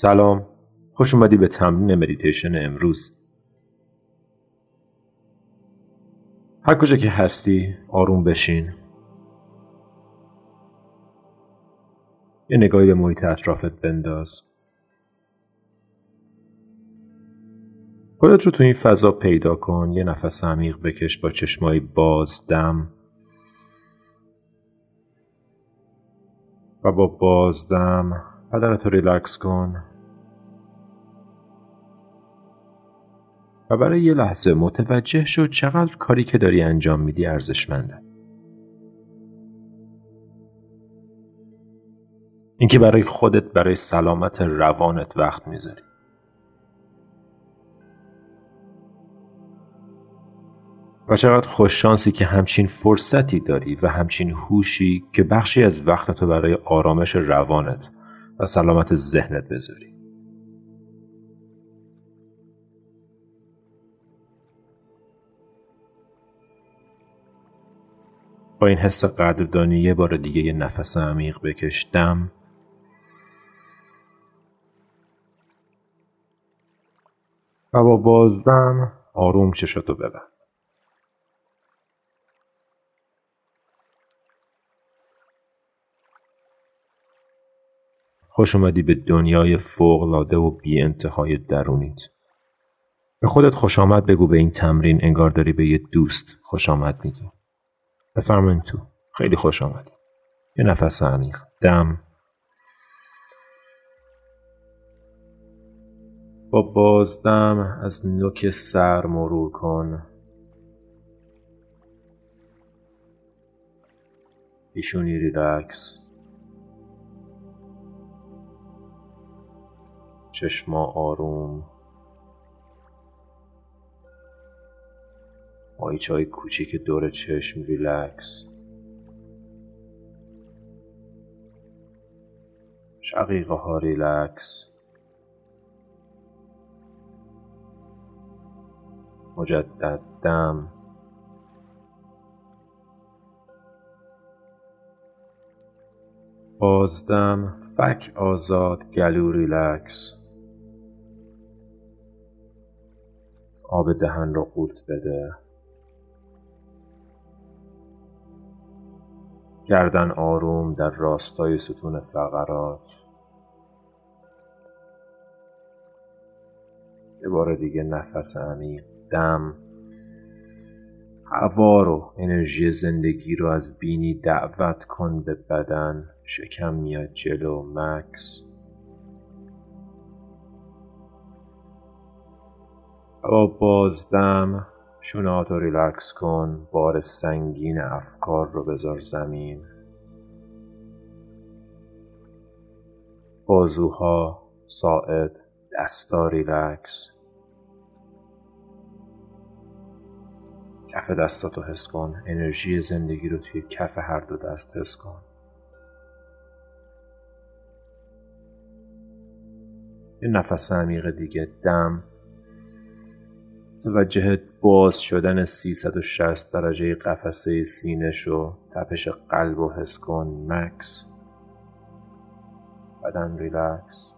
سلام. خوش اومدی به تمرین مدیتیشن امروز. هر کجا که هستی آروم بشین. یه نگاهی به محیط اطرافت بنداز. خودت رو تو این فضا پیدا کن. یه نفس عمیق بکش با چشمای باز دم. و با بازدم بدنت رو ریلکس کن. و برای یه لحظه متوجه شد چقدر کاری که داری انجام میدی ارزشمنده. اینکه برای خودت برای سلامت روانت وقت می‌ذاری. و چقدر خوششانسی که همچین فرصتی داری و همچین هوشی که بخشی از وقتتو برای آرامش روانت و سلامت ذهنت بذاری. با این حس قدردانی یه بار دیگه یه نفس عمیق بکش. دم. و با بازدم آروم چشاتو ببند. خوش اومدی به دنیای فوقلاده و بی انتهای درونیت. به خودت خوش آمد بگو به این تمرین انگار داری به یه دوست خوش آمد میگی. بفرمایین تو. خیلی خوش آمدی. یه نفس عمیق. دم. با بازدم از نوک سر مرور کن. پیشونی ریلکس. چشما آروم. ماهیچه های کوچیک دور چشم ریلکس. شقیقه ها ریلکس. مجدد دم. بازدم فک آزاد گلو ریلکس. آب دهن را قورت بده. گردن آروم در راستای ستون فقرات. یه بار دیگه نفس عمیق دم هوا رو انرژی زندگی رو از بینی دعوت کن به بدن. شکم میاد جلو مکس. با بازدم شونات رو ریلکس کن بار سنگین افکار رو بذار زمین. بازوها ساعد دستا ریلکس. کف دستاتو حس کن انرژی زندگی رو توی کف هر دو دست حس کن. یه نفس عمیق دیگه دم. توجه باز شدن 360 درجه قفسه سینه شو تپش قلب و حس کن مکس. بدن ریلکس.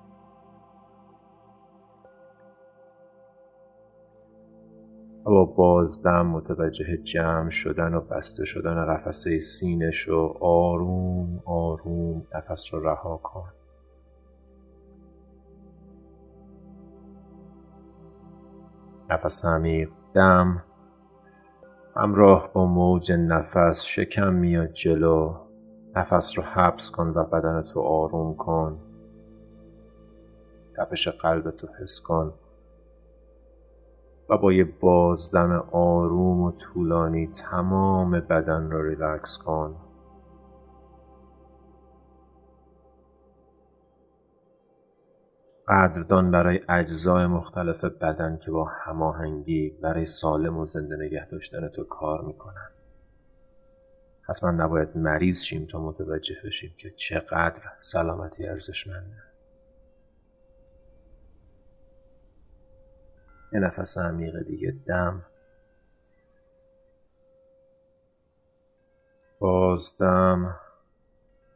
و با بازدم متوجه جمع شدن و بسته شدن قفسه سینه شو آروم آروم نفس رو رها کن. نفس عمیق دم همراه با موج نفس شکم میاد جلو. نفس رو حبس کن و بدنتو آروم کن. تپش قلبتو حس کن. و با یه بازدم آروم و طولانی تمام بدن رو ریلکس کن. قدردان برای اجزای مختلف بدن که با هماهنگی برای سالم و زنده نگه داشتن تو کار می‌کنن. حتما نباید مریض شیم تا متوجه بشیم که چقدر سلامتی ارزشمنده. یه نفس عمیق دیگه دم. بازدم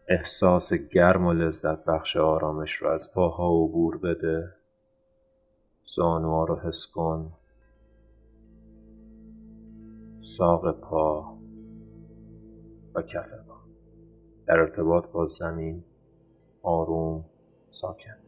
احساس گرم و لذت بخش آرامش رو از پاها عبور بده. زانوها رو حس کن. ساق پا و کف پا. در ارتباط با زمین آروم ساکن.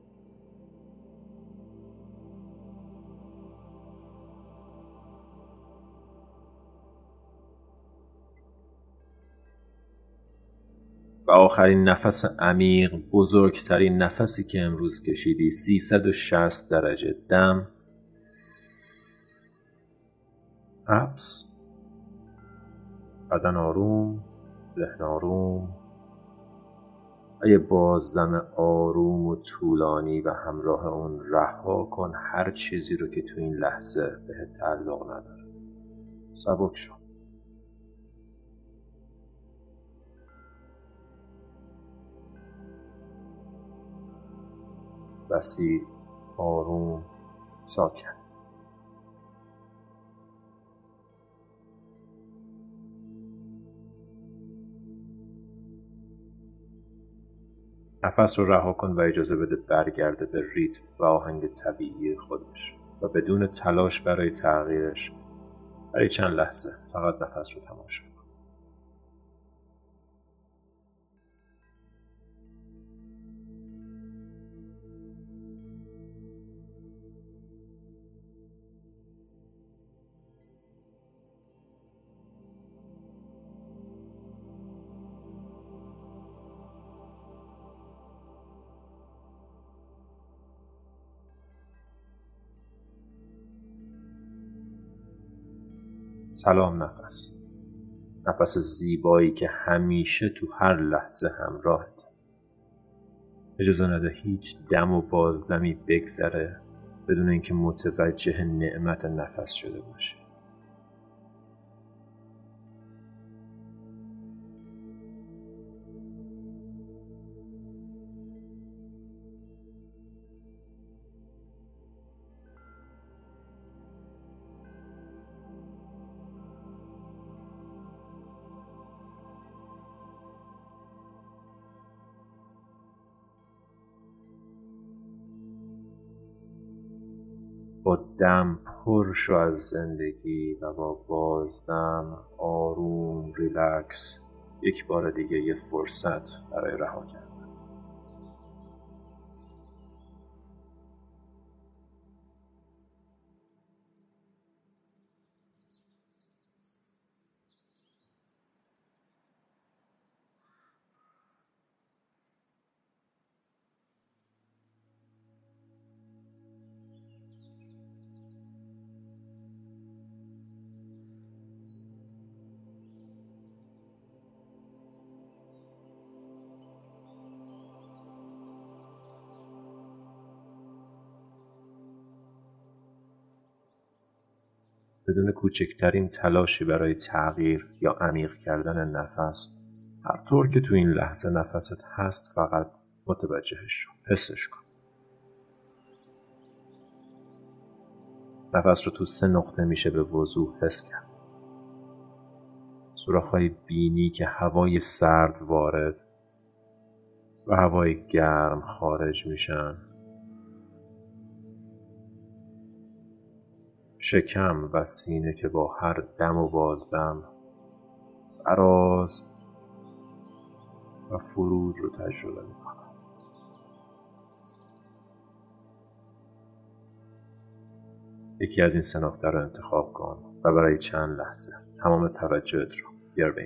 و آخرین نفس عمیق بزرگترین نفسی که امروز کشیدی 360 درجه دم. حبس بدن آروم ذهن آروم. و یه بازدم آروم و طولانی و همراه اون رها کن هر چیزی رو که تو این لحظه به تعلق نداره. سبک شو. وسیع آروم ساکن نفس رو رها کن و اجازه بده برگرده به ریتم و آهنگ طبیعی خودش و بدون تلاش برای تغییرش برای چند لحظه فقط نفس رو تماشا کن. سلام نفس. نفس زیبایی که همیشه تو هر لحظه همراهت. اجازه نده هیچ دم و بازدمی بگذره بدون اینکه متوجه نعمت نفس شده باشه. دم پر شو از زندگی و با بازدم آروم ریلکس. یک بار دیگه یه فرصت برای رها کردن. بدون کوچکترین تلاشی برای تغییر یا عمیق کردن نفس هر طور که تو این لحظه نفست هست فقط متوجهش شو حسش کن. نفس رو تو سه نقطه میشه به وضوح حس کرد. سوراخ‌های بینی که هوای سرد وارد و هوای گرم خارج میشن. شکم و سینه که با هر دم و بازدم. فراز و فرود رو تجربه می‌کنم. یکی از این سه رو انتخاب کن و برای چند لحظه تمام توجهت رو بیار به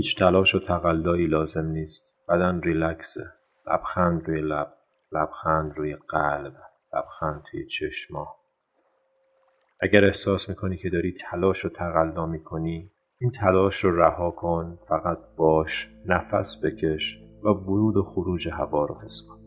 هیچ تلاش و تقلایی لازم نیست. بدن ریلکسه. لبخند روی لب لبخند روی قلب لبخند توی چشما. اگر احساس می‌کنی که داری تلاش و تقلا می‌کنی این تلاش رو رها کن فقط باش نفس بکش و ورود و خروج هوا رو حس کن.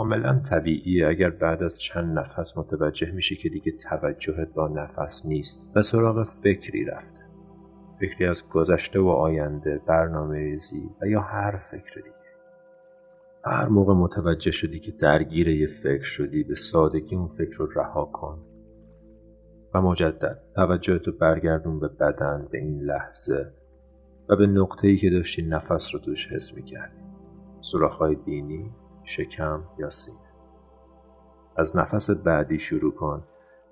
کاملا طبیعیه. اگر بعد از چند نفس متوجه میشی که دیگه توجهت با نفس نیست. و سراغ فکری رفته فکری از گذشته و آینده برنامه ریزی و یا هر فکر دیگه. هر موقع متوجه شدی که درگیر یه فکر شدی به سادگی اون فکر رو رها کن. و مجدد توجهتو برگردون به بدن به این لحظه و به نقطه ای که داشتی نفس رو توش حس می‌کردی. سراخهای بینی شکم یا سینه. از نفس بعدی شروع کن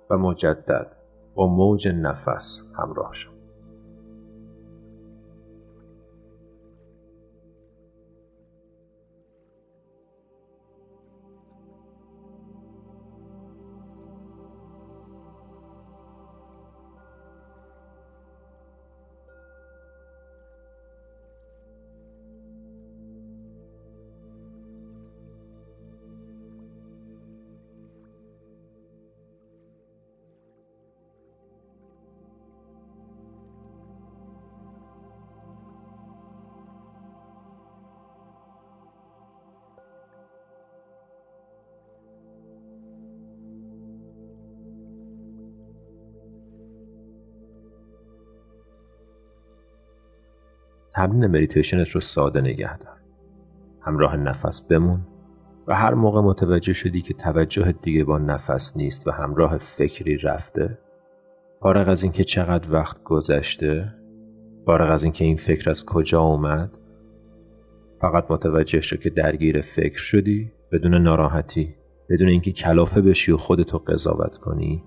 و مجدد با موج نفس همراه شو. تمرین مدیتیشنت رو ساده نگه دار. همراه نفس بمون و هر موقع متوجه شدی که توجهت دیگه با نفس نیست و همراه فکری رفته فارغ از اینکه چقدر وقت گذشته فارغ از اینکه این فکر از کجا اومد فقط متوجه شو که درگیر فکر شدی بدون ناراحتی بدون اینکه کلافه بشی و خودتو قضاوت کنی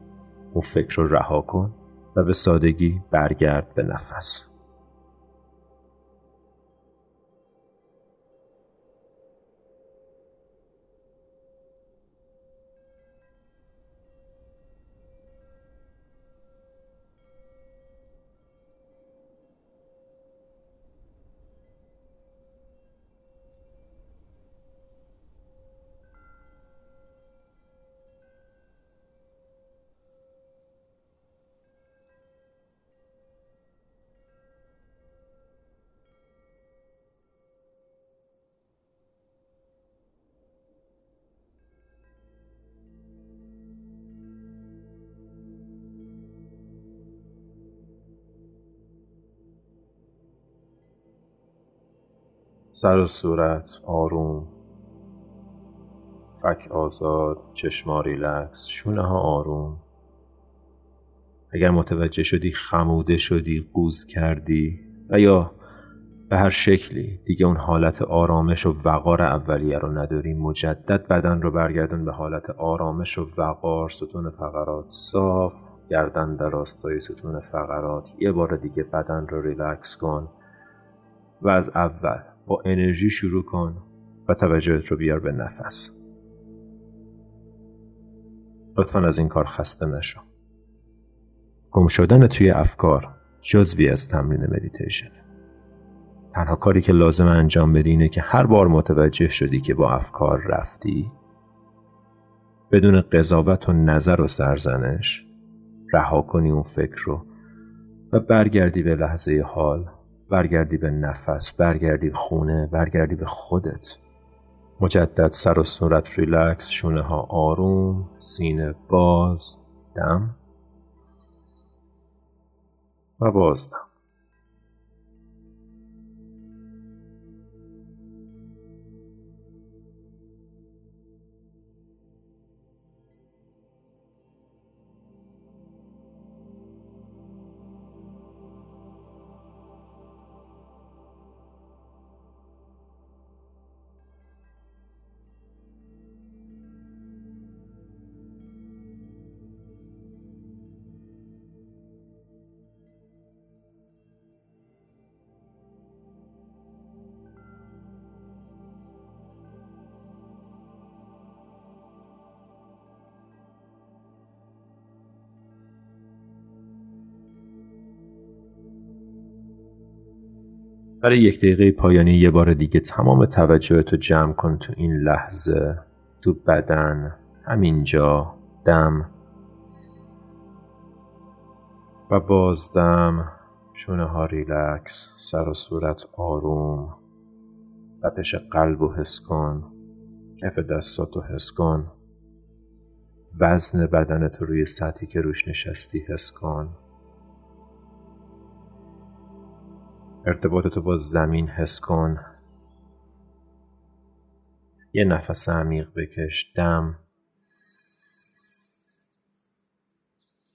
اون فکر رو رها کن و به سادگی برگرد به نفس سر و صورت آروم. فک آزاد چشما ریلکس شونه ها آروم. اگر متوجه شدی خموده شدی قوز کردی و یا به هر شکلی دیگه اون حالت آرامش و وقار اولیه رو نداری مجدد بدن رو برگردون به حالت آرامش و وقار ستون فقرات صاف گردن در راستای ستون فقرات. یه بار دیگه بدن رو ریلکس کن و از اول با انرژی شروع کن و توجهت رو بیار به نفس. لطفا از این کار خسته نشو. گم شدن توی افکار جزوی از تمرین مدیتیشن تنها کاری که لازم انجام بدی اینه که هر بار متوجه شدی که با افکار رفتی بدون قضاوت و نظر و سرزنش رها کنی اون فکر رو و برگردی به لحظه حال. برگردی به نفس برگردی به خونه برگردی به خودت. مجدد سر و صورت ریلکس شونه ها آروم سینه باز دم. و بازدم. برای یک دقیقه پایانی یه بار دیگه تمام توجه تو جمع کن تو این لحظه تو بدن همینجا دم. و بازدم شونه ها ریلکس سر و صورت آروم. تپش قلب و حس کن کف دستاتو حس کن. وزن بدنت روی سطحی که روش نشستی حس کن. ارتباطتو با زمین حس کن. یه نفس عمیق بکش. دم.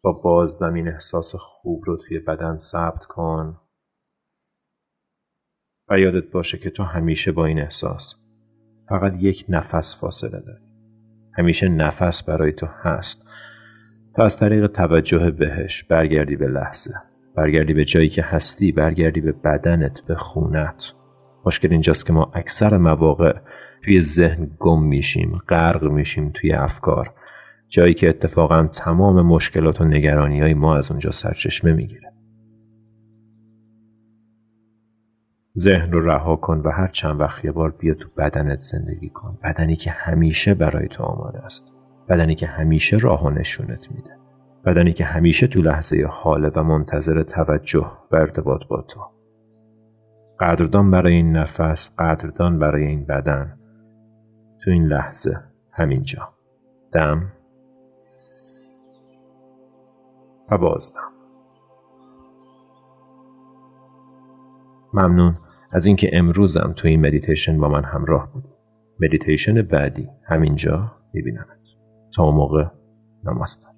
با بازدم این احساس خوب رو توی بدن ثبت کن. و یادت باشه که تو همیشه با این احساس. فقط یک نفس فاصله داری. همیشه نفس برای تو هست. تا از طریق توجه بهش برگردی به لحظه. برگردی به جایی که هستی برگردی به بدنت به خونت. مشکل اینجاست که ما اکثر مواقع توی ذهن گم میشیم غرق میشیم توی افکار. جایی که اتفاقا تمام مشکلات و نگرانی های ما از اونجا سرچشمه می‌گیره. ذهن رو رها کن و هر چند وقت یه بار بیا تو بدنت زندگی کن. بدنی که همیشه برای تو آماده است. بدنی که همیشه راه و نشونت میده. بدنی که همیشه تو لحظه حاله و منتظر توجه و ارتباط با تو. قدردان برای این نفس قدردان برای این بدن. تو این لحظه همینجا. دم. و بازدم. ممنون از اینکه امروزم تو این مدیتیشن با من همراه بودی مدیتیشن بعدی. همینجا میبینمت. تا اون موقع نماسته